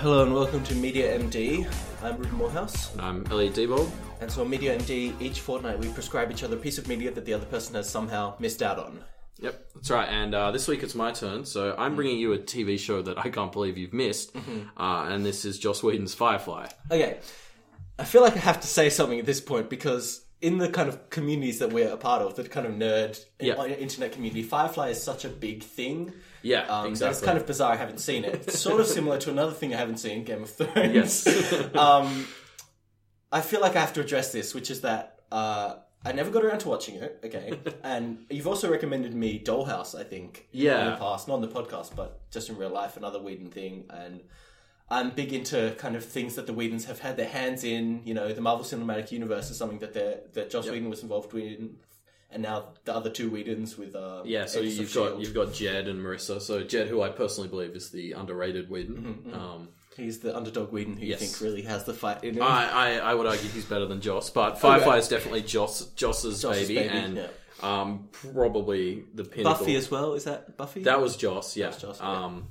Hello and welcome to Media MD. I'm Reuben Morehouse, I'm Elliot Debold. and so on Media MD, each fortnight we prescribe each other a piece of media that the other person has somehow missed out on. Yep, that's right. And uh, this week it's my turn, so I'm bringing you a TV show that I can't believe you've missed, uh, and this is Joss Whedon's Firefly. Okay, I feel like I have to say something at this point because in the kind of communities that we're a part of, the kind of nerd Yeah. internet community, Firefly is such a big thing. Yeah, Um, exactly. It's kind of bizarre. I haven't seen it. It's sort of similar to another thing I haven't seen, Game of Thrones. Yes. um, I feel like I have to address this, which is that uh, I never got around to watching it. Okay, and you've also recommended me Dollhouse. I think Yeah. in the past, not on the podcast, but just in real life, another Whedon thing. And I'm big into kind of things that the Whedons have had their hands in. You know, the Marvel Cinematic Universe is something that that Joss Whedon was involved with. And now the other two Whedons with uh, yeah, so Agents you've got S.H.I.E.L.D.. you've got Jed and Maurissa. So Jed, who I personally believe is the underrated Whedon. Um, He's the underdog Whedon who Yes. you think really has the fight in him. I, I I would argue he's better than Joss, but Firefly is definitely Joss Joss's, Joss's baby, baby, and yeah. um, probably the pinnacle. Buffy as well. Is that Buffy? That was Joss, yeah. was Joss, yeah. um,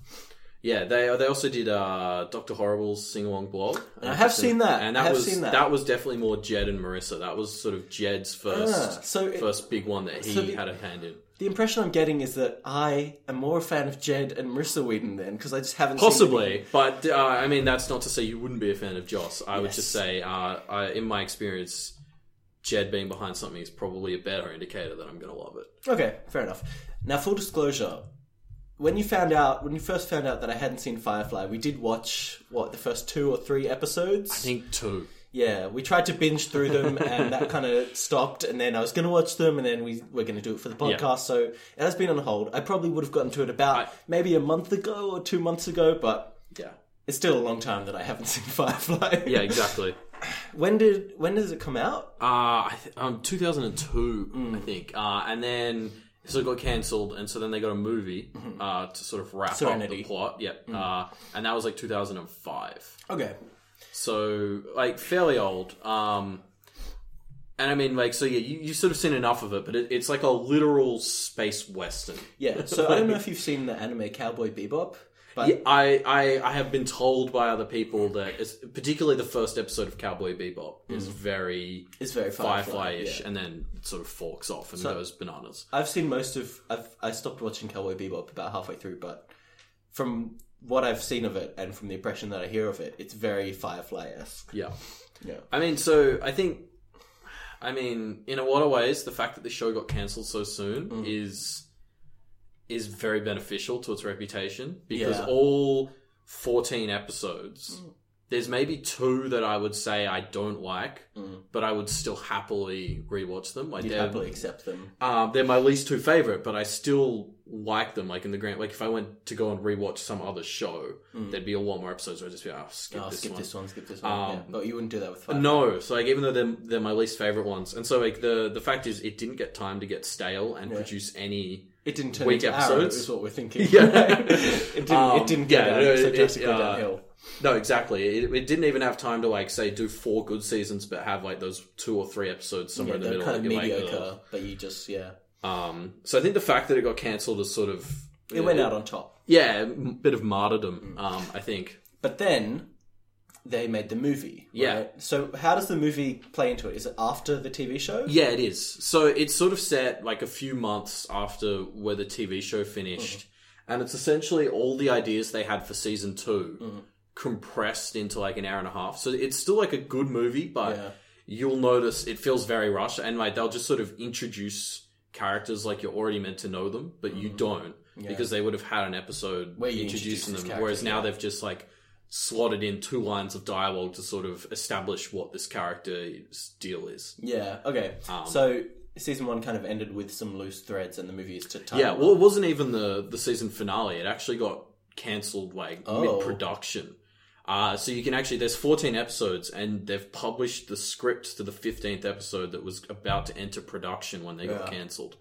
yeah, they they also did uh, Doctor Horrible's sing along blog. I have seen that. and I that have was seen that. was definitely more Jed and Maurissa. That was sort of Jed's first Ah, so it- first big one that he so the- had a hand in. the impression I'm getting is that I am more a fan of Jed and Maurissa Whedon then because I just haven't seen Possibly, but uh, I mean that's not to say you wouldn't be a fan of Joss. I would Yes. just say, uh, I, in my experience, Jed being behind something is probably a better indicator that I'm going to love it. Okay, fair enough. Now, full disclosure. When you found out, when you first found out that I hadn't seen Firefly, we did watch what the first two or three episodes. I think two. Yeah, we tried to binge through them, and that kind of stopped. And then I was going to watch them, and then we were going to do it for the podcast. Yeah. So it has been on hold. I probably would have gotten to it about I- maybe a month ago or two months ago, but Yeah, it's still a long time that I haven't seen Firefly. yeah, exactly. when did when does it come out? Uh, I th- um, 2002, Mm. I think. Uh, and then so it got cancelled, and so then they got a movie uh, to sort of wrap Mm-hmm. Serenity. Up the plot. Yep. Uh, and that was like 2005. Okay. So like fairly old. Um, and I mean, like, so yeah, you you sort of seen enough of it, but it, it's like a literal space western. Yeah. So I don't know if you've seen the anime Cowboy Bebop, but Yeah, I, I I have been told by other people that, it's, particularly the first episode of Cowboy Bebop, is very it's very Firefly. Mm. yeah. and then it sort of forks off and goes bananas. I've seen most of. I've I stopped watching Cowboy Bebop about halfway through, but from what I've seen of it and from the impression that I hear of it, it's very Firefly esque. Yeah. Yeah. I mean, so I think, I mean, in a lot of ways, the fact that the show got cancelled so soon Mm. is is very beneficial to its reputation because Yeah. all fourteen episodes. There's maybe two that I would say I don't like, but I would still happily rewatch them. Like You'd they're, happily accept them. um, they're my least two favorite, but I still like them. Like in the grand, like if I went to go and rewatch some other show, there'd be a lot more episodes where I'd just be, oh, skip Mm. Oh, this skip one. this one, skip this one. Um, yeah. But you wouldn't do that with Firefly. No, so like even though they're, they're my least favorite ones, and so like the the fact is it didn't get time to get stale and produce any. It didn't turn Weak into Arrow, is what we're thinking. Yeah. it didn't. Um, it didn't yeah, get down, no, so it- uh, downhill. No, exactly. It, it didn't even have time to like say do four good seasons, but have like those two or three episodes somewhere Yeah, in the middle. kind of you're like, mediocre, but you just yeah. um, so I think the fact that it got cancelled is sort of It went out on top. yeah, a bit of martyrdom. Um, I think. But then they made the movie. Yeah. right? So how does the movie play into it? Is it after the TV show? Yeah, it is. So it's sort of set like a few months after where the TV show finished, mm-hmm. and it's essentially all the ideas they had for season 2 mm-hmm. compressed into like an hour and a half. So it's still like a good movie, but Yeah. you'll notice it feels very rushed, and like they'll just sort of introduce characters like you're already meant to know them, but you mm-hmm. don't because they would have had an episode Where introducing them. Whereas now yeah. they've just like slotted in two lines of dialogue to sort of establish what this character's deal is. Yeah. Okay. Um, so season one kind of ended with some loose threads, and the movie is to tie. Yeah, well, it wasn't even the the season finale. It actually got cancelled like Oh. mid production. Uh, so you can actually there's 14 episodes, and they've published the script to the 15th episode that was about to enter production when they got cancelled.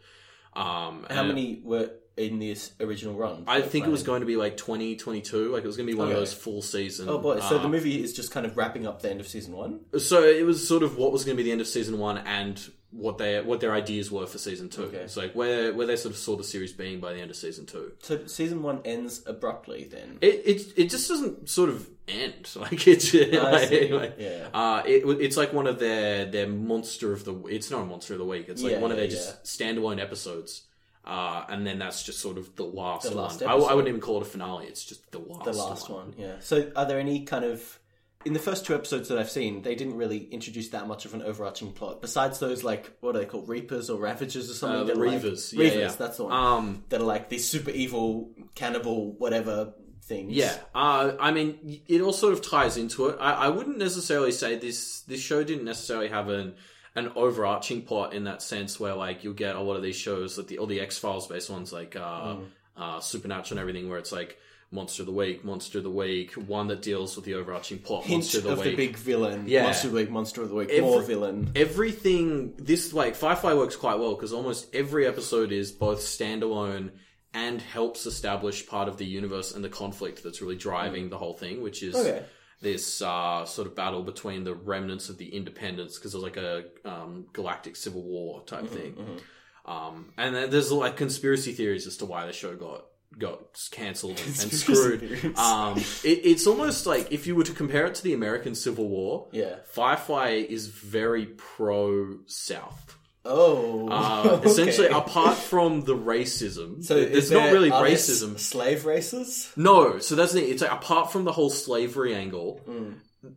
Um, How many were in this original run? I think it was going to be like 2022. Like it was going to be one Okay. of those full season. Oh boy! So uh, the movie is just kind of wrapping up the end of season one. So it was sort of what was going to be the end of season one and what they what their ideas were for season two. Okay. It's like where where they sort of saw the series being by the end of season two. So season one ends abruptly then. It it it just doesn't sort of end like it's like, see. like, Yeah. uh it, it's like one of their their monster of the it's not a monster of the week it's like Yeah, one of their yeah, just standalone episodes uh and then that's just sort of the last, The last one I, I wouldn't even call it a finale it's just the last The last one, yeah. So are there any kind of in the first two episodes that I've seen, they didn't really introduce that much of an overarching plot. Besides those, like what are they called, Reapers or Ravagers or something? Uh, the that are like- Reavers, yeah, Reavers, yeah. that's the one. um that are like these super evil cannibal whatever things. Yeah, uh, I mean, it all sort of ties into it. I, I wouldn't necessarily say this this show didn't necessarily have an an overarching plot in that sense, where like you'll get a lot of these shows, like the all the X Files based ones, like uh, Mm. uh, Supernatural and everything, where it's like Monster of the Week, Monster of the Week, one that deals with the overarching plot, Hint Monster of the of the Week. big villain. Yeah. Monster of the week, monster of the week, Every- more villain. everything this like Firefly works quite well because almost every episode is both standalone and helps establish part of the universe and the conflict that's really driving the whole thing, which is Okay. This uh, sort of battle between the remnants of the independence because it was like a um, galactic civil war type thing. Um, and then there's like conspiracy theories as to why the show got got cancelled and, and screwed. Um, it, it's almost like if you were to compare it to the American Civil War, Yeah. Firefly is very pro South. Oh. Uh, okay. Essentially, apart from the racism, so there's is not really racism. Slave races. No, so that's the thing. It's like apart from the whole slavery angle, Hmm.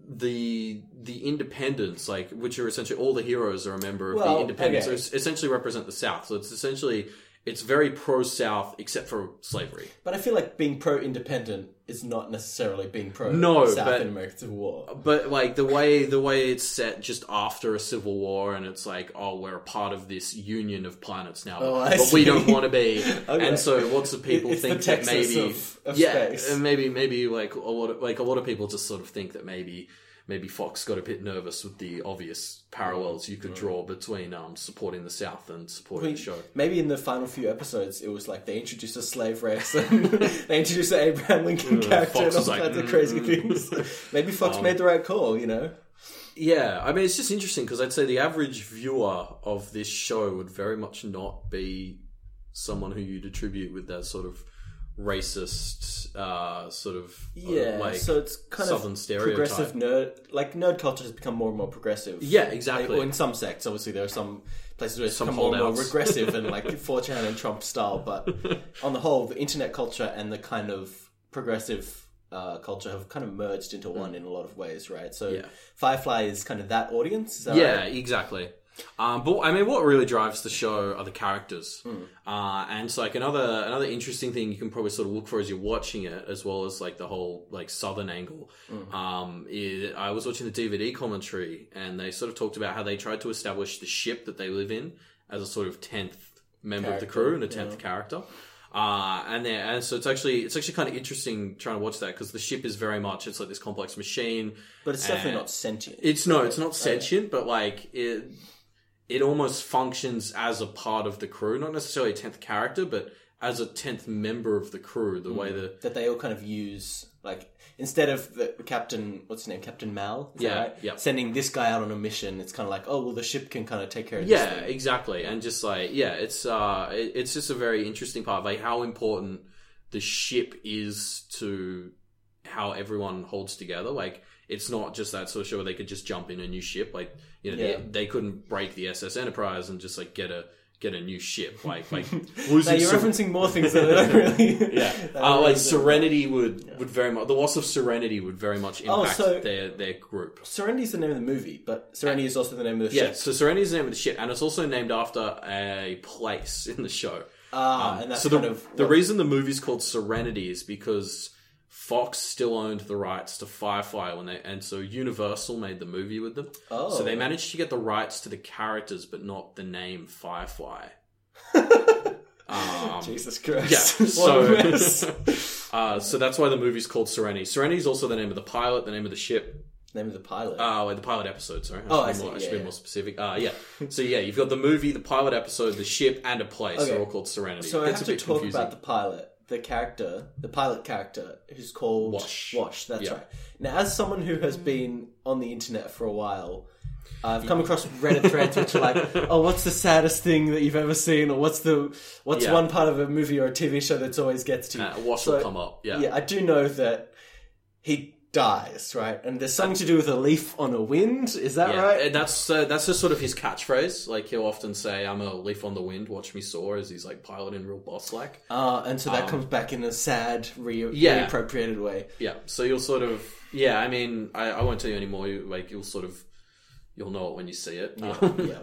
the the independents, like which are essentially all the heroes are a member of Well, the independents, okay. so essentially represent the South. So it's essentially it's very pro South except for slavery. But I feel like being pro-independent is not necessarily being pro No, South but- in American Civil War. But like the way the way it's set just after a civil war, and it's like, oh, we're a part of this union of planets now, Oh, I but we don't want to be. Okay. And so lots of people It's think that maybe, of- of yeah, space. maybe maybe like a lot of like a lot of people just sort of think that maybe maybe Fox got a bit nervous with the obvious parallels you could draw between um supporting the South and supporting the show. Maybe in the final few episodes, it was like they introduced a slave race and they introduced the Abraham Lincoln character Fox and all like, kinds of "Mm, crazy things. Maybe Fox Um, made the right call, you know? Yeah, I mean, it's just interesting because I'd say the average viewer of this show would very much not be someone who you'd attribute with that sort of racist, uh, sort of uh, Yeah, like so it's kind southern of stereotype. progressive nerd. Like nerd culture has become more and more progressive. Yeah, exactly. Well, in some sects, obviously, there are some places where it's Some become more and more regressive and like 4chan and Trump style. But on the whole, the internet culture and the kind of progressive uh, culture have kind of merged into one in a lot of ways, right? So Mm. Yeah. Firefly is kind of that audience. That yeah, right? exactly. Um, but I mean, what really drives the show are the characters, Hmm. uh, and so like another another interesting thing you can probably sort of look for as you're watching it, as well as like the whole like southern angle. Hmm. Um, I was watching the DVD commentary, and they sort of talked about how they tried to establish the ship that they live in as a sort of tenth member of the crew and a tenth character. Uh, and there, and so it's actually it's actually kind of interesting trying to watch that because the ship is very much it's like this complex machine. But it's definitely not sentient. It's no, it's not sentient, but like it, it almost functions as a part of the crew, not necessarily a tenth character, but as a tenth member of the crew. The way that that they all kind of use like instead of the captain what's his name captain mal Yeah, right? yeah. sending this guy out on a mission it's kind of like oh well the ship can kind of take care of yeah, exactly, and just like yeah, it's uh, it, it's just a very interesting part of like how important the ship is to how everyone holds together. Like it's not just that sort of show where they could just jump in a new ship. Like you know, Yeah. they, they couldn't break the SS Enterprise and just like get a get a new ship. Like like now losing you're some- referencing more things that I don't really Yeah, uh, I like really- Serenity would would very much the loss of Serenity would very much Oh, impact so- their their group. Serenity is the name of the movie but Serenity is also the name of the Yeah, ship so Serenity is the name of the ship, and it's also named after a place in the show. ah and that's so the, kind of the what- reason the movie's called Serenity is because Fox still owned the rights to Firefly when they, and so Universal made the movie with them. Oh. So they managed to get the rights to the characters, but not the name Firefly. um, Jesus Christ Yeah, a so uh, so that's why the movie's called Serenity. Serenity is also the name of the pilot, the name of the ship, name of the pilot uh, wait, the pilot episode. Sorry, I Oh, should I see, more, I yeah, should be more specific. Uh, yeah. So yeah, you've got the movie, the pilot episode, the ship, and a place. Okay. They're all called Serenity. so I Gets have a to talk confusing. about the pilot the character, the pilot character, who's called Wash. Wash. That's Yeah. right. Now, as someone who has been on the internet for a while, I've come across Reddit threads which are like, "Oh, what's the saddest thing that you've ever seen?" or "What's the what's Yeah. one part of a movie or a TV show that's always gets to you?" Uh, Wash So- will come up. Yeah. yeah, I do know that he dies, right? And there's something to do with a leaf on a wind. Is that Yeah, right? and that's uh, that's just sort of his catchphrase. Like he'll often say, "I'm a leaf on the wind, watch me soar," as he's like piloting real boss like. Uh, and so that comes back in a sad, re- Um, Yeah. reappropriated way. Yeah, so you'll sort of yeah. I mean, I, I won't tell you anymore. You, like you'll sort of you'll know it when you see it. Um, yeah.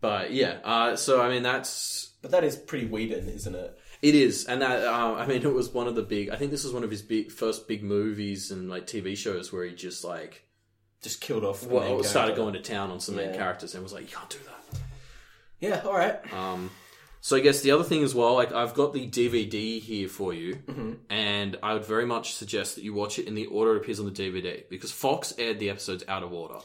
but yeah, uh, so I mean that's But that is pretty Whedon, isn't it? It is, and that uh, I mean it was one of the big. I think this was one of his big first big movies and like TV shows where he just like Just killed off. well, started going to town on some main characters and was like, you can't do that. Yeah, all right. Um, so I guess the other thing as well, like I've got the DVD here for you, Mm-hmm. and I would very much suggest that you watch it in the order it appears on the DVD because Fox aired the episodes out of order.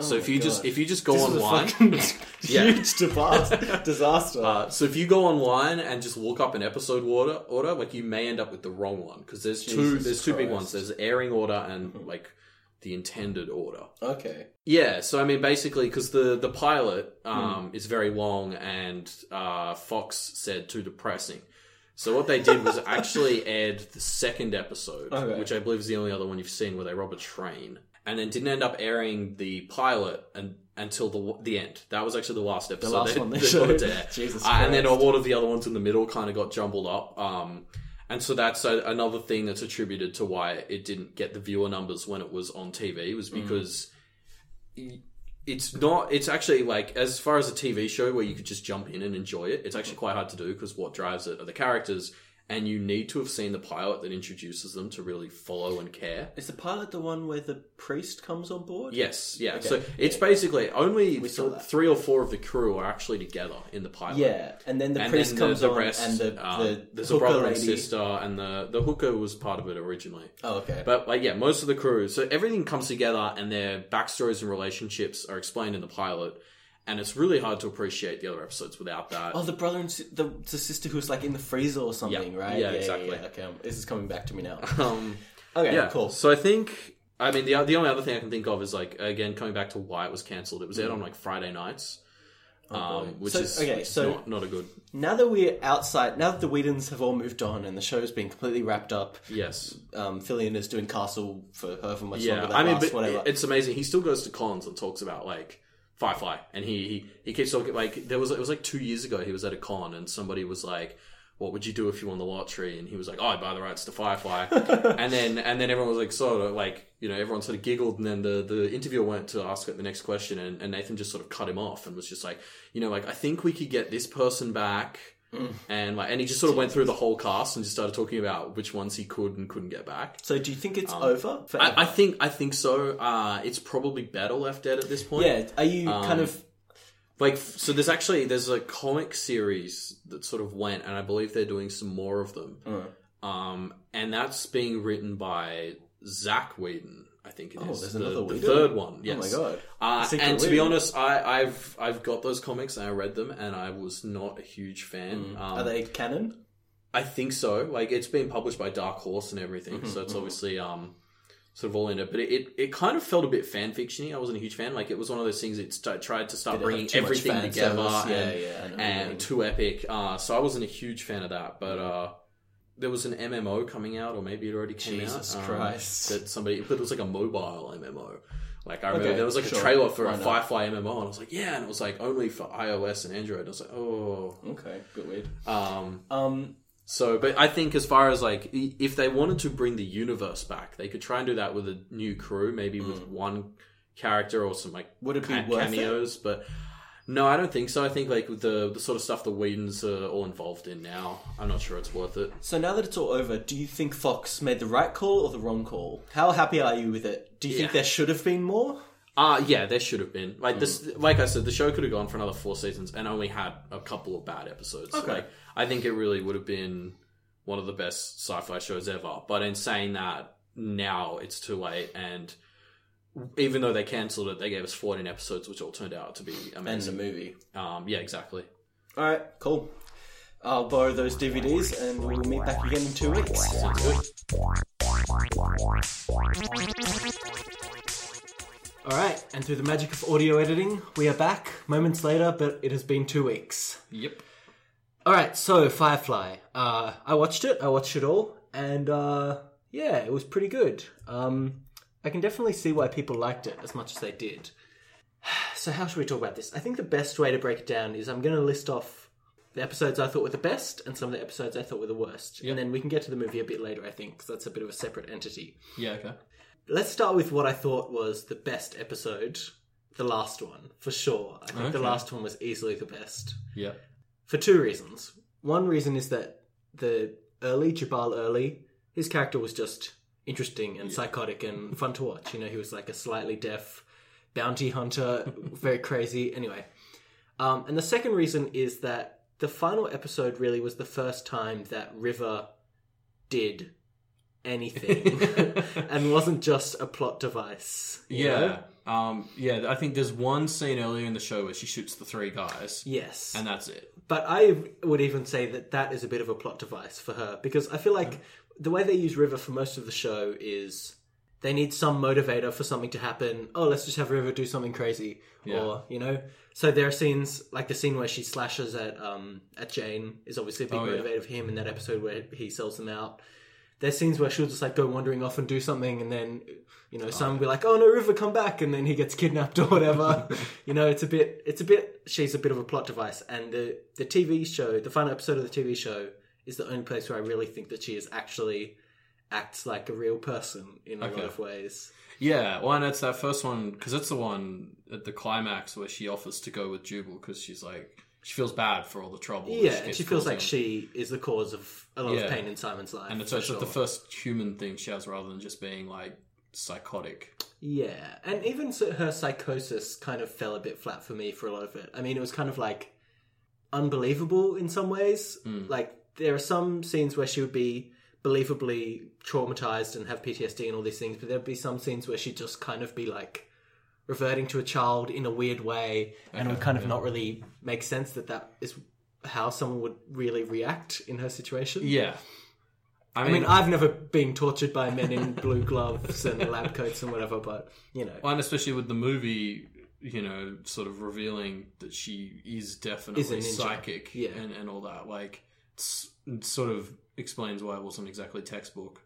So if Oh my you just if you just go This online, huge disaster. disaster. uh, so if you go online and just look up an episode order, order like you may end up with the wrong one because there's two there's two big ones. There's airing order and like the intended order. okay. Yeah, so I mean, basically, because the the pilot Hmm. um, is very long, and uh, Fox said too depressing. So what they did was actually aired the second episode, Okay. which I believe is the only other one you've seen where they rob a train, and then didn't end up airing the pilot and, until the the end. That was actually the last episode. The last one they got showed. Jesus Uh, and then a lot of the other ones in the middle kind of got jumbled up. Um, and so that's a, another thing that's attributed to why it didn't get the viewer numbers when it was on TV was Mm. because y- it's not. It's actually like as far as a TV show where you could just jump in and enjoy it. It's actually quite hard to do because what drives it are the characters, and you need to have seen the pilot that introduces them to really follow and care. Is the pilot the one where the priest comes on board? Yes, yeah. So it's basically only th- three or four of the crew are actually together in the pilot. Yeah, and then the and priest then comes the, the on, and the, um, the there's a brother lady. and sister, and the the hooker was part of it originally. Oh, okay. But like, yeah, most of the crew. So everything comes together, and their backstories and relationships are explained in the pilot, and it's really hard to appreciate the other episodes without that. Oh, the brother and si- the, the sister who's like in the freezer or something, Yeah. right? Yeah, exactly. Okay, um, this is coming back to me now. Um, Okay, yeah, cool. So I think, I mean, the the only other thing I can think of is like again coming back to why it was cancelled. It was aired on like Friday nights, um, boy. which So- is okay, which is so- not, not a good. Now that we're outside, now that the Whedons have all moved on and the show's been completely wrapped up, Yes, um, Fillion is doing Castle for however much yeah. longer that I mean, lasts, but whatever. it's amazing. He still goes to cons and talks about like Firefly, and he he, he keeps talking like there was it was like two years ago he was at a con and somebody was like. What would you do if you won the lottery? And he was like, "Oh, I'd buy the rights to Firefly." and then, and then everyone was like, sort of like, you know, everyone sort of giggled. And then the the interviewer went to ask the next question, and, and Nathan just sort of cut him off and was just like, you know, like I think we could get this person back, and like, and he just sort of went through the whole cast and just started talking about which ones he could and couldn't get back. so, do you think it's over? Forever? I, I think I think so. Uh, it's probably better left dead at this point. yeah. Are you Um, kind of? Like so, there's actually there's a comic series that sort of went, and I believe they're doing some more of them. Uh, Um, and that's being written by Zack Whedon. I think it is Oh, there's the, another the third one. Yes. Oh my god! Uh, and to be honest, I, I've I've got those comics and I read them, and I was not a huge fan. Um, Mm. Are they canon? I think so. Like it's been published by Dark Horse and everything, Mm-hmm, so it's obviously um sort of all in it. But it, it, it kind of felt a bit fan fictiony. I wasn't a huge fan. Like it was one of those things that st- tried to start bringing everything together service? and, Yeah, yeah, I know what you and too epic. Uh, so I wasn't a huge fan of that. But uh, there was an MMO coming out, or maybe it already came Jesus out. um, Christ. that somebody, but it was like a mobile MMO. Like I remember Okay, there was like sure. a trailer for Why a? Firefly MMO, and I was like, yeah, and it was like only for iOS and Android. I was like, oh. Okay, bit weird. Um, Um, so, but I think as far as like, if they wanted to bring the universe back, they could try and do that with a new crew, maybe with one character or some like Mm. Would it be ca- worth it? But no, I don't think so. I think like with the the sort of stuff the Whedons are all involved in now, I'm not sure it's worth it. so now that it's all over, do you think Fox made the right call or the wrong call? How happy are you with it? Do you think Yeah. there should have been more? Uh yeah, there should have been like this. Mm. Like I said, the show could have gone for another four seasons and only had a couple of bad episodes. Okay. Like I think it really would have been one of the best sci-fi shows ever. But in saying that, now it's too late, and even though they cancelled it, they gave us 14 episodes, which all turned out to be amazing. And the movie. Um, yeah, exactly. All right, cool. I'll borrow those DVDs and we'll meet back again in two weeks. Sounds good. All right, and through the magic of audio editing, we are back moments later, but it has been two weeks. Yep. All right, so Firefly. Uh, I watched it. I watched it all, and uh, yeah, it was pretty good. Um, I can definitely see why people liked it as much as they did. So how should we talk about this? I think the best way to break it down is I'm going to list off the episodes I thought were the best and some of the episodes I thought were the worst, and then we can get to the movie a bit later. I think because that's a bit of a separate entity. Yeah. Okay. Let's start with what I thought was the best episode, the last one for sure. I think the last one was easily the best Yeah. for two reasons. One reason is that the early Jubal Early, his character was just interesting and psychotic and fun to watch. You know, he was like a slightly deaf bounty hunter, very crazy. Anyway, um, and the second reason is that the final episode really was the first time that River did anything and wasn't just a plot device. Yeah. know? Um. Yeah. I think there's one scene earlier in the show where she shoots the three guys, Yes. and that's it. But I would even say that that is a bit of a plot device for her because I feel like the way they use River for most of the show is they need some motivator for something to happen. Oh, let's just have River do something crazy, or you know. So there are scenes like the scene where she slashes at um at Jayne is obviously a big Oh, yeah. motivator for him in that episode where he sells them out. There's scenes where she'll just like go wandering off and do something, and then you know someone will be like, "Oh no, River, come back!" and then he gets kidnapped or whatever. you know, it's a bit, it's a bit. She's a bit of a plot device, and the the TV show, the final episode of the TV show, is the only place where I really think that she is actually acts like a real person in a lot of ways. Yeah. Well, and it's that first one because it's the one at the climax where she offers to go with Jubal because she's like she feels bad for all the trouble. that Yeah, and gets she feels like she is the cause of a lot Yeah. of pain in Simon's life. and it's, for it's like the sure. first human thing she has rather than just being like psychotic. Yeah, and even so, her psychosis kind of fell a bit flat for me for a lot of it. I mean, it was kind of like unbelievable in some ways. Hmm. Like there are some scenes where she would be believably traumatized and have PTSD and all these things, but there'd be some scenes where she'd just kind of be like reverting to a child in a weird way, and it would kind of not really make sense that that is how someone would really react in her situation. Yeah. I I mean, mean, I've never been tortured by men in blue gloves and lab coats and whatever, but you know, and especially with the movie, you know, sort of revealing that she is definitely Is psychic Yeah. and, and all that. Like, sort of explains why it wasn't exactly textbook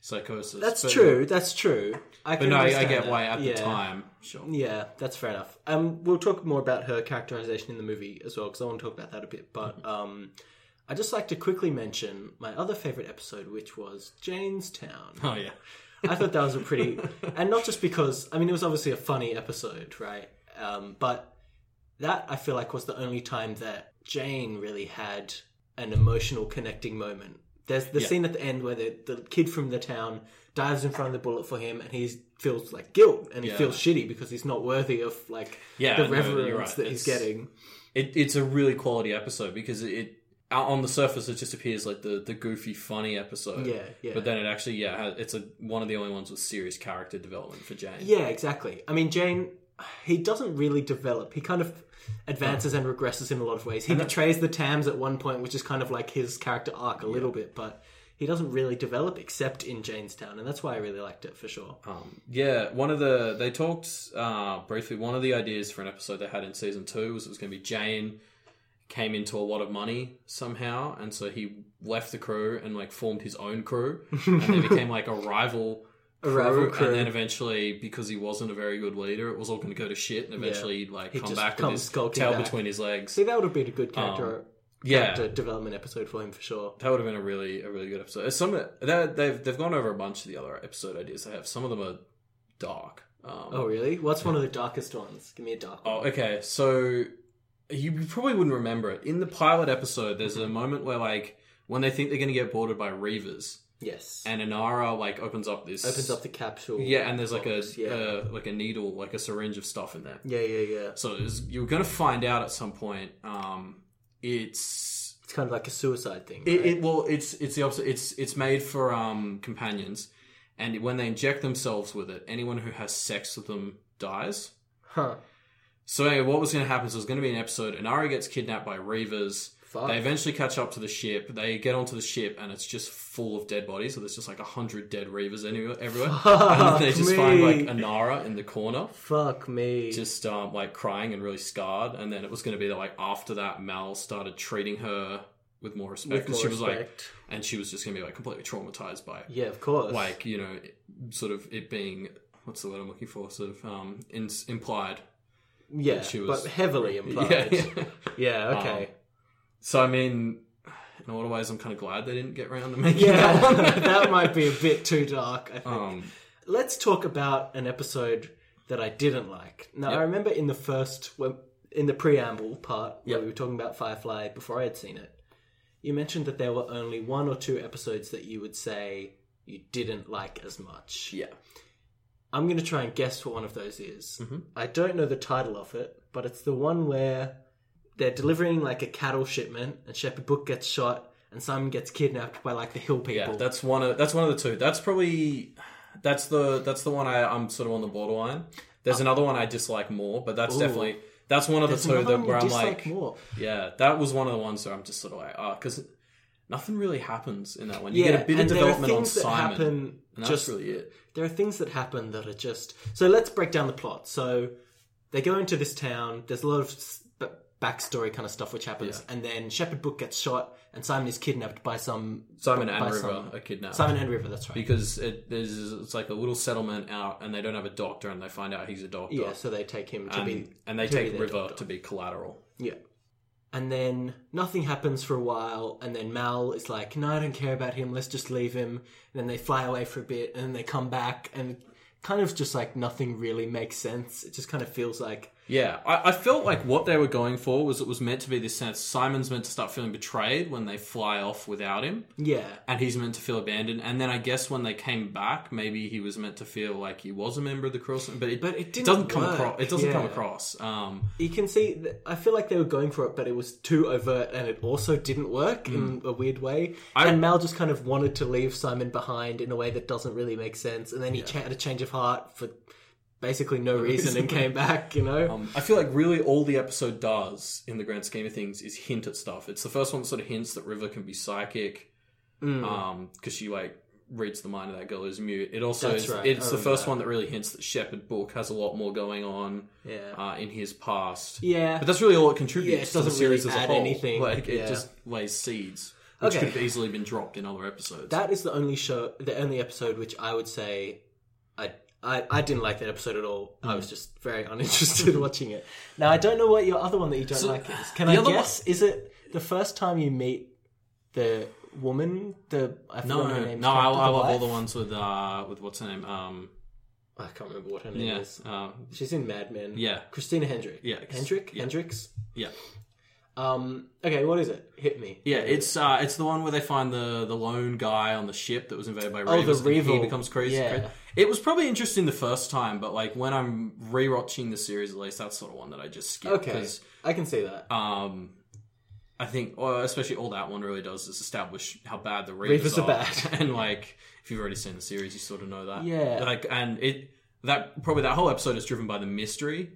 psychosis. That's But- true. That's true. I But no, I, get why at yeah. the time. Sure. Yeah, that's fair enough. Um, we'll talk more about her characterization in the movie as well because I want to talk about that a bit. But um, I just like to quickly mention my other favorite episode, which was Jaynestown. Oh, yeah. I thought that was a pretty, and not just because I mean it was obviously a funny episode, right? Um, but that I feel like was the only time that Jayne really had an emotional connecting moment. There's the Yeah. scene at the end where the, the kid from the town dives in front of the bullet for him, and he feels like guilt and he feels shitty because he's not worthy of like Yeah, the no, reverence right. that he's getting. It, it's a really quality episode because it, it out on the surface it just appears like the, the goofy funny episode. Yeah, yeah. But then it actually yeah it's a one of the only ones with serious character development for Jayne. Yeah, exactly. I mean, Jayne, he doesn't really develop. He kind of advances and regresses in a lot of ways. He betrays the Tams at one point, which is kind of like his character arc a little bit, but he doesn't really develop except in Jaynestown, and that's why I really liked it for sure. Um, yeah, one of the they talked uh, briefly. One of the ideas for an episode they had in season two was it was going to be Jayne came into a lot of money somehow, and so he left the crew and like formed his own crew, and they became like a rival. Crew, crew. and then eventually, because he wasn't a very good leader, it was all going to go to shit, and eventually, he'd like He'd come back with his tail back. between his legs. See, that would have been a good character, Um, yeah, character development episode for him for sure. that would have been a really a really good episode. Some they've they've gone over a bunch of the other episode ideas they have. Some of them are dark. Um, Oh, really? What's one of the darkest ones? Give me a dark one. Oh, okay. So you probably wouldn't remember it. In the pilot episode, there's a moment where like when they think they're going to get boarded by Reavers, Yes. and Inara like opens up this Opens up the capsule. yeah, and there's like a box, yeah. uh, like a needle, like a syringe of stuff in there. yeah, yeah, yeah. So it's, you're going to find out at some point. Um, it's It's kind of like a suicide thing. it, right? it well, it's it's the opposite. It's it's made for um companions, and when they inject themselves with it, anyone who has sex with them dies. huh. So anyway, what was going to happen is there's going to be an episode. Inara gets kidnapped by Reavers. Fuck. They eventually catch up to the ship. They get onto the ship, and it's just full of dead bodies. So there's just like a hundred dead reavers anywhere, everywhere. and then they just find like. Inara in the corner, Fuck me. just um, like crying and really scarred. And then it was going to be that like after that, Mal started treating her with more respect, and more she was like, and she was just going to be like completely traumatized by it. yeah, of course. like you know, sort of it being what's the word I'm looking for? Sort of um, in, implied. yeah, she was- but heavily implied. Yeah, Yeah, yeah. okay. So I mean, in a lot of ways, I'm kind of glad they didn't get around to making yeah, that one. that might be a bit too dark. I think. Um, Let's talk about an episode that I didn't like. Now, I remember in the first, in the preamble part, where Yep. we were talking about Firefly before I had seen it, you mentioned that there were only one or two episodes that you would say you didn't like as much. yeah. I'm going to try and guess what one of those is. Mm-hmm. I don't know the title of it, but it's the one where they're delivering like a cattle shipment, and Shepherd Book gets shot, and Simon gets kidnapped by like the hill people. Yeah, that's one of that's one of the two. That's probably that's the that's the one I, I'm sort of on the borderline. There's another one I dislike more, but that's Ooh. definitely that's one of the There's two that where I'm like, more. yeah, that was one of the ones where I'm just sort of like, ah, because nothing really happens in that one. You yeah, get a bit of and there are development on things that Simon, happen and that's just really it. there are things that happen that are just so let's break down the plot so they go into this town there's a lot of backstory kind of stuff which happens and then shepherd book gets shot and simon is kidnapped by some Simon by and River some- are kidnapped. simon and river that's right because it, there's it's like a little settlement out, and they don't have a doctor, and they find out he's a doctor. yeah so they take him to and, be and they to be take their River doctor. to be collateral. yeah and then nothing happens for a while and then mal is like no i don't care about him let's just leave him and then they fly away for a bit and then they come back and kind of just like nothing really makes sense it just kind of feels like Yeah, I, I felt like what they were going for was it was meant to be this sense Simon's meant to start feeling betrayed when they fly off without him, yeah and he's meant to feel abandoned. And then I guess when they came back, maybe he was meant to feel like he was a member of the cross, but it, But it didn't doesn't come across. It doesn't come across. Um, you can see I feel like they were going for it, but it was too overt and it also didn't work in a weird way. and Mal just kind of wanted to leave Simon behind in a way that doesn't really make sense. And then he cha- had a change of heart for basically no reason and came back, you know? um, I feel like really all the episode does in the grand scheme of things is hint at stuff. It's the first one that sort of hints that River can be psychic, Mm. um, because she like reads the mind of that girl who's mute. It also That's is, right, it's the first one that really hints that Shepherd Book has a lot more going on. yeah. uh, in his past. Yeah. But that's really all it contributes Yeah, it to the doesn't series really as a add whole. anything. Like it just lays seeds, which Okay. could have easily been dropped in other episodes. That is the only show, the only episode which I would say I I, I didn't like that episode at all. I Hmm. was just very uninterested watching it. Now I don't know what your other one that you don't So, like is. Can I guess? Is it the first time you meet the woman? The I no, her no, name. no. I, I love all the ones with uh, with what's her name? Um, I can't remember what her name yeah, is. uh, She's in Mad Men. yeah, Christina Hendrick. Yeah, Hendrick. yeah. Hendricks. yeah, Um. Okay. What is it? Hit me. yeah. It's uh, it's the one where they find the the lone guy on the ship that was invaded by Oh, the Reavers. He Reaver. becomes crazy. Yeah. It was probably interesting the first time, but like when I'm rewatching the series, at least that's sort of one that I just skip Okay. I can see that. um, I think, or especially all that one really does is establish how bad the Reavers, Reavers are bad. and like if you've already seen the series, you sort of know that. Yeah. like and it that probably that whole episode is driven by the mystery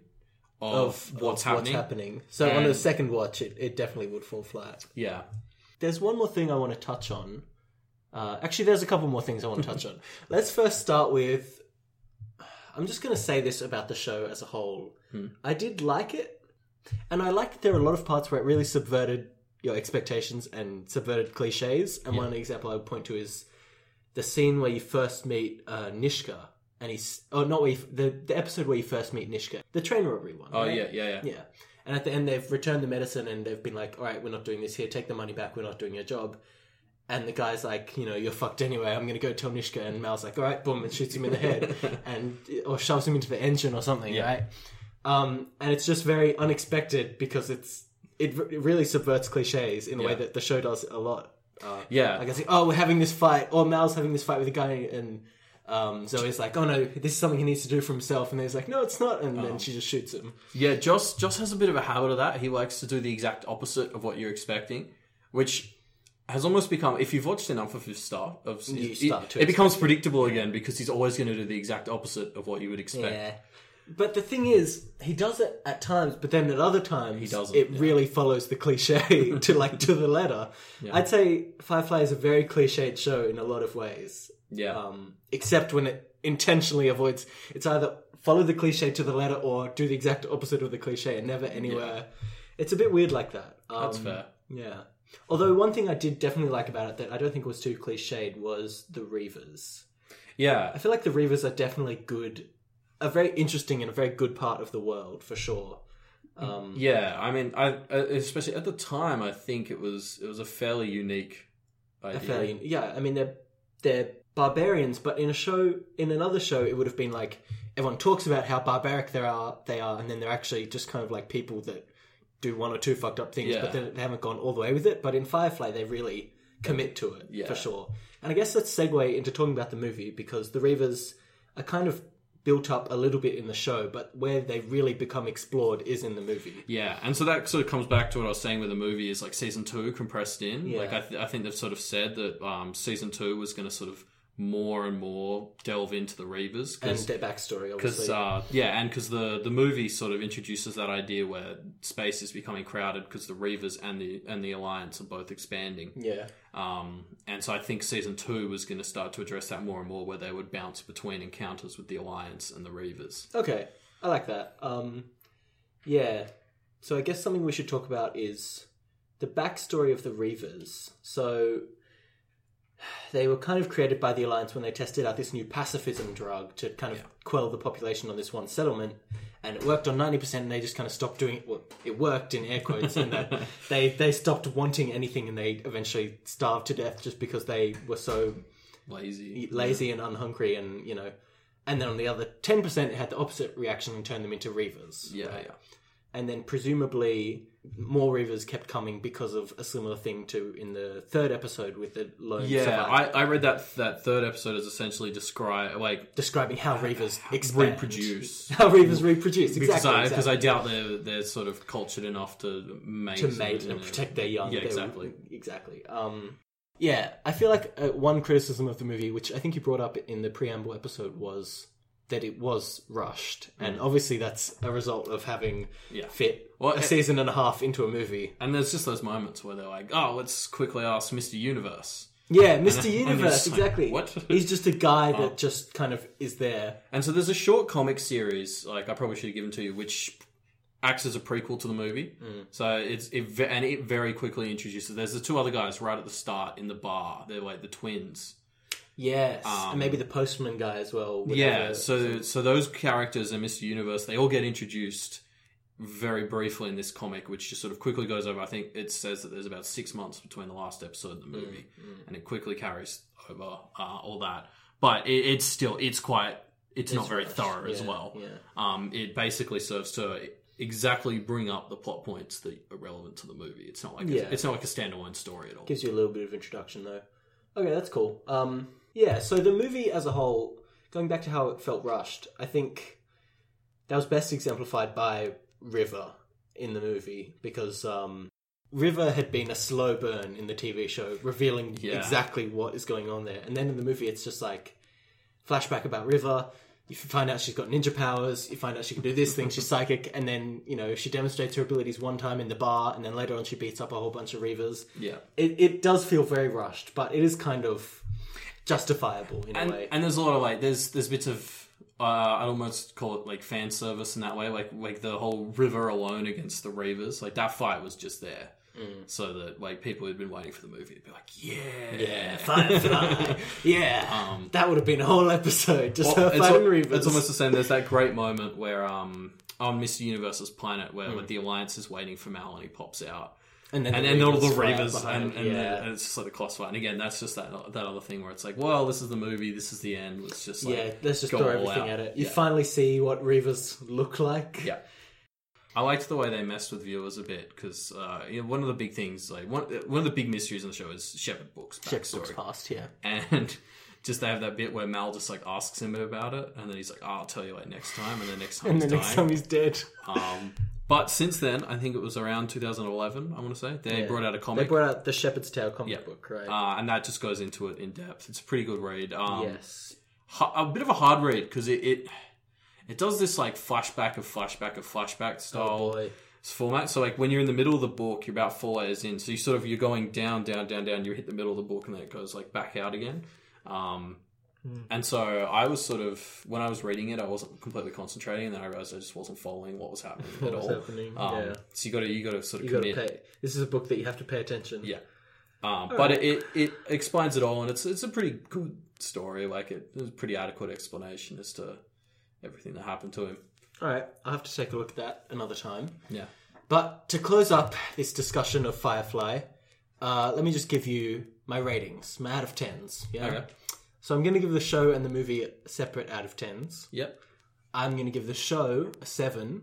of, what's of happening. What's happening. So on the And- second watch, it, it definitely would fall flat. Yeah, There's one more thing I want to touch on. Uh, actually, there's a couple more things I want to touch on. Let's first start with. I'm just going to say this about the show as a whole. I did like it, and I like that there are a lot of parts where it really subverted your expectations and subverted cliches. And one example I would point to is the scene where you first meet uh, Nishka, and he's oh not where you, the the episode where you first meet Nishka, the train robbery one. oh right? yeah, yeah, yeah. Yeah. And at the end, they've returned the medicine and they've been like, all right, we're not doing this here. Take the money back. We're not doing your job. And the guy's like, you know, you're fucked anyway. I'm going to go tell Nishka. And Mal's like, all right, boom, and shoots him in the head and or shoves him into the engine or something, right? Um, and it's just very unexpected because it's it, it really subverts cliches in a way that the show does a lot. Uh, Yeah. like I say, oh, we're having this fight, or Mal's having this fight with a guy, and um, Zoe's like, oh no, this is something he needs to do for himself, and he's like, no, it's not, and Oh. then she just shoots him. Yeah, Joss Joss has a bit of a habit of that. He likes to do the exact opposite of what you're expecting, which has almost become if you've watched enough of his stuff of it, start to it becomes predictable again because he's always going to do the exact opposite of what you would expect. Yeah. But the thing is, he does it at times, but then at other times, he doesn't, it yeah. really follows the cliche to like to the letter. I'd say Firefly is a very cliched show in a lot of ways. Yeah. Um, except when it intentionally avoids. It's either follow the cliche to the letter or do the exact opposite of the cliche and never anywhere. It's a bit weird like that. Um, That's fair. Yeah. Although one thing I did definitely like about it that I don't think was too cliched was the Reavers. Yeah. I feel like the Reavers are definitely good, a very interesting and a very good part of the world for sure. Um, Yeah, I mean, I uh, especially at the time, I think it was it was a fairly unique idea. a fairly, yeah. I mean, they're they're barbarians, but in a show, in another show, it would have been like everyone talks about how barbaric they are, they are, and then they're actually just kind of like people that do one or two fucked up things, Yeah. but then they haven't gone all the way with it. But in Firefly, they really commit to it Yeah. for sure. And I guess let's segue into talking about the movie because the Reavers are kind of built up a little bit in the show, but where they really become explored is in the movie. Yeah, and so that sort of comes back to what I was saying with the movie is like season two compressed in. Like I, th- I think they've sort of said that um, season two was going to sort of more and more delve into the Reavers And their backstory, obviously. uh, yeah, and because the the movie sort of introduces that idea where space is becoming crowded because the Reavers and the and the Alliance are both expanding. yeah. Um, and so I think season two was going to start to address that more and more, where they would bounce between encounters with the Alliance and the Reavers. Okay, I like that. Um, yeah. So I guess something we should talk about is the backstory of the Reavers. So they were kind of created by the Alliance when they tested out this new pacifism drug to kind of quell the population on this one settlement. And it worked on 90%, and they just kind of stopped doing it. Well, it worked in air quotes, and that they, they stopped wanting anything and they eventually starved to death just because they were so Lazy, lazy and unhungry and you know and then on the other 10% it had the opposite reaction and turned them into reavers yeah, right? yeah. and then presumably more reavers kept coming because of a similar thing to in the third episode with the lone Yeah, I, I read that that third episode is essentially describe like describing how reavers expand. reproduce how reavers reproduce because exactly I because I exactly. doubt they're they're sort of cultured enough to mate to mate in and protect their young Yeah, They exactly. exactly um yeah i feel like uh, one criticism of the movie which i think you brought up in the preamble episode was that it was rushed and obviously that's a result of having Mm. Yeah. fit Well, a it- season and a half into a movie And there's just those moments where they're like, "Oh, let's quickly ask Mister Universe." yeah mr and universe like, exactly what? he's just a guy that just kind of is there And so there's a short comic series, like I probably should have given to you, which acts as a prequel to the movie. Mm. So it's it ve- and it very quickly introduces. There's the two other guys right at the start in the bar. They're like the twins. Yes and maybe the postman guy as well Um, Yeah. So so those characters and Mister Universe, they all get introduced very briefly in this comic, which just sort of quickly goes over. I think it says that there's about six months between the last episode and the movie, and it quickly carries over uh, all that. But it, it's still it's quite it's, not very rushed, thorough as well. yeah. Um, it basically serves to exactly bring up the plot points that are relevant to the movie. It's not like Yeah. a, it's not like a standalone story at all. gives you a little bit of introduction though okay that's cool um yeah so the movie as a whole going back to how it felt rushed i think that was best exemplified by river in the movie because um river had been a slow burn in the tv show revealing Yeah. exactly what is going on there. And then in the movie it's just like flashback about river. You find out she's got ninja powers. You find out she can do this thing. She's psychic. And then you know she demonstrates her abilities one time in the bar and then later on she beats up a whole bunch of reavers Yeah. it, it does feel very rushed, but it is kind of justifiable in a and, way. and there's a lot of like there's there's bits of uh, I'd almost call it like fan service in that way, like like the whole river alone against the Reavers, like that fight was just there, so that like people who'd been waiting for the movie to be like, yeah, yeah, Firefly. yeah, Um, that would have been a whole episode just Well, her it's, al- Reavers. it's almost the same. There's that great moment where um on Mr. Universe's planet where Hmm. like, the Alliance is waiting for Mal and he pops out. And then And the then all the Reavers, and, and, yeah. and it's just like the fight. And again, that's just that that other thing where it's like, well, this is the movie, this is the end. Let's just like, yeah, let's just go throw everything out. at it. You Yeah. finally see what Reavers look like. Yeah. I liked the way they messed with viewers a bit because uh, you know, one of the big things, like one, one of the big mysteries in the show is Shepherd Book's Check books past, yeah. and just they have that bit where Mal just like asks him about it, and then he's like, oh, "I'll tell you like next time," and then next time And he's the next dying. time he's dead, Um, but since then, I think it was around 2011. I want to say they Yeah. brought out a comic. they brought out the Shepherd's Tale comic Yeah. book, right? uh, and that just goes into it in depth. It's a pretty good read. Um, yes. ha- a bit of a hard read because it, it it does this like flashback of flashback of flashback style Oh format. So like when you're in the middle of the book, you're about four layers in. So you sort of you're going down, down, down, down. You hit the middle of the book, and then it goes like back out again. Um, And so I was sort of when I was reading it, I wasn't completely concentrating, and then I realized I just wasn't following what was happening What at was all. happening? Um, yeah. So you got to you got to sort of You got to commit. pay. This is a book that you have to pay attention. Yeah. Um, but it, it, it explains it all, and it's it's a pretty good story. Like it, it's a pretty adequate explanation as to everything that happened to him. All right, I'll have to take a look at that another time. Yeah. But to close up this discussion of Firefly, uh, let me just give you my ratings, my out of tens. Yeah. Okay. So I'm going to give the show and the movie separate out of tens. Yep. I'm going to give the show a seven,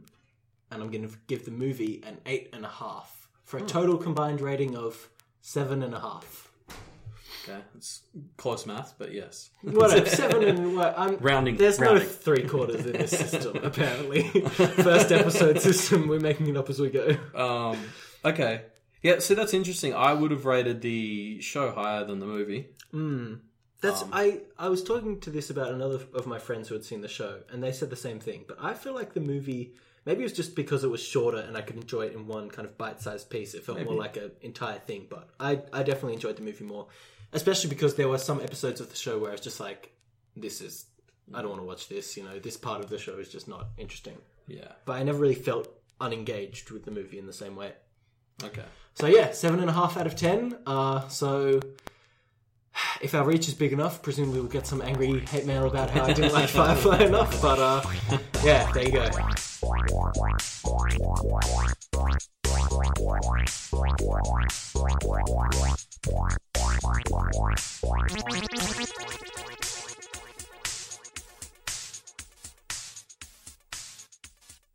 and I'm going to give the movie an eight and a half for a total combined rating of seven and a half. Okay. It's close math, but yes. Whatever, seven and what? I'm, Rounding- There's rounding. no three quarters in this system, apparently. First episode system, we're making it up as we go. Um. Okay. Yeah. So that's interesting. I would have rated the show higher than the movie. Hmm. That's um, I. I was talking to this about another of my friends who had seen the show, and they said the same thing. But I feel like the movie. Maybe it was just because it was shorter and I could enjoy it in one kind of bite-sized piece. It felt more like an entire thing. But I, I definitely enjoyed the movie more, especially because there were some episodes of the show where it's just like, this is. I don't want to watch this. You know, this part of the show is just not interesting. Yeah. But I never really felt unengaged with the movie in the same way. Okay. So yeah, seven and a half out of ten. Uh, so if our reach is big enough, presumably we'll get some angry hate mail about how I didn't like Firefly enough. But uh, yeah, there you go.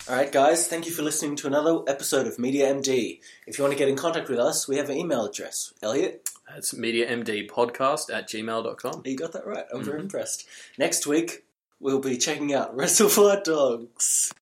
Alright, guys, thank you for listening to another episode of Media MD. If you want to get in contact with us, we have an email address. Elliot, That's mediamdpodcast at gmail.com. you got that right. I'm very mm-hmm. impressed. Next week, we'll be checking out Reservoir Dogs.